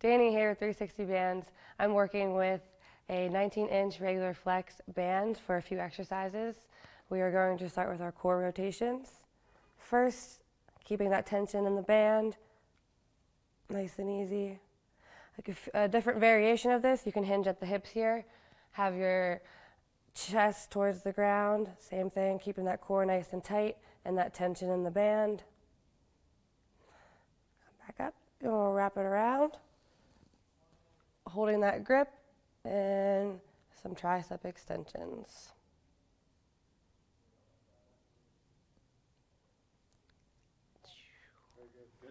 Danny here with 360 Bands. I'm working with a 19 inch regular flex band for a few exercises. We are going to start with our core rotations. First, keeping that tension in the band, nice and easy. Like a, different variation of this, you can hinge at the hips here, have your chest towards the ground, same thing, keeping that core nice and tight and that tension in the band. Come back up, and we'll wrap it around holding that grip and some tricep extensions.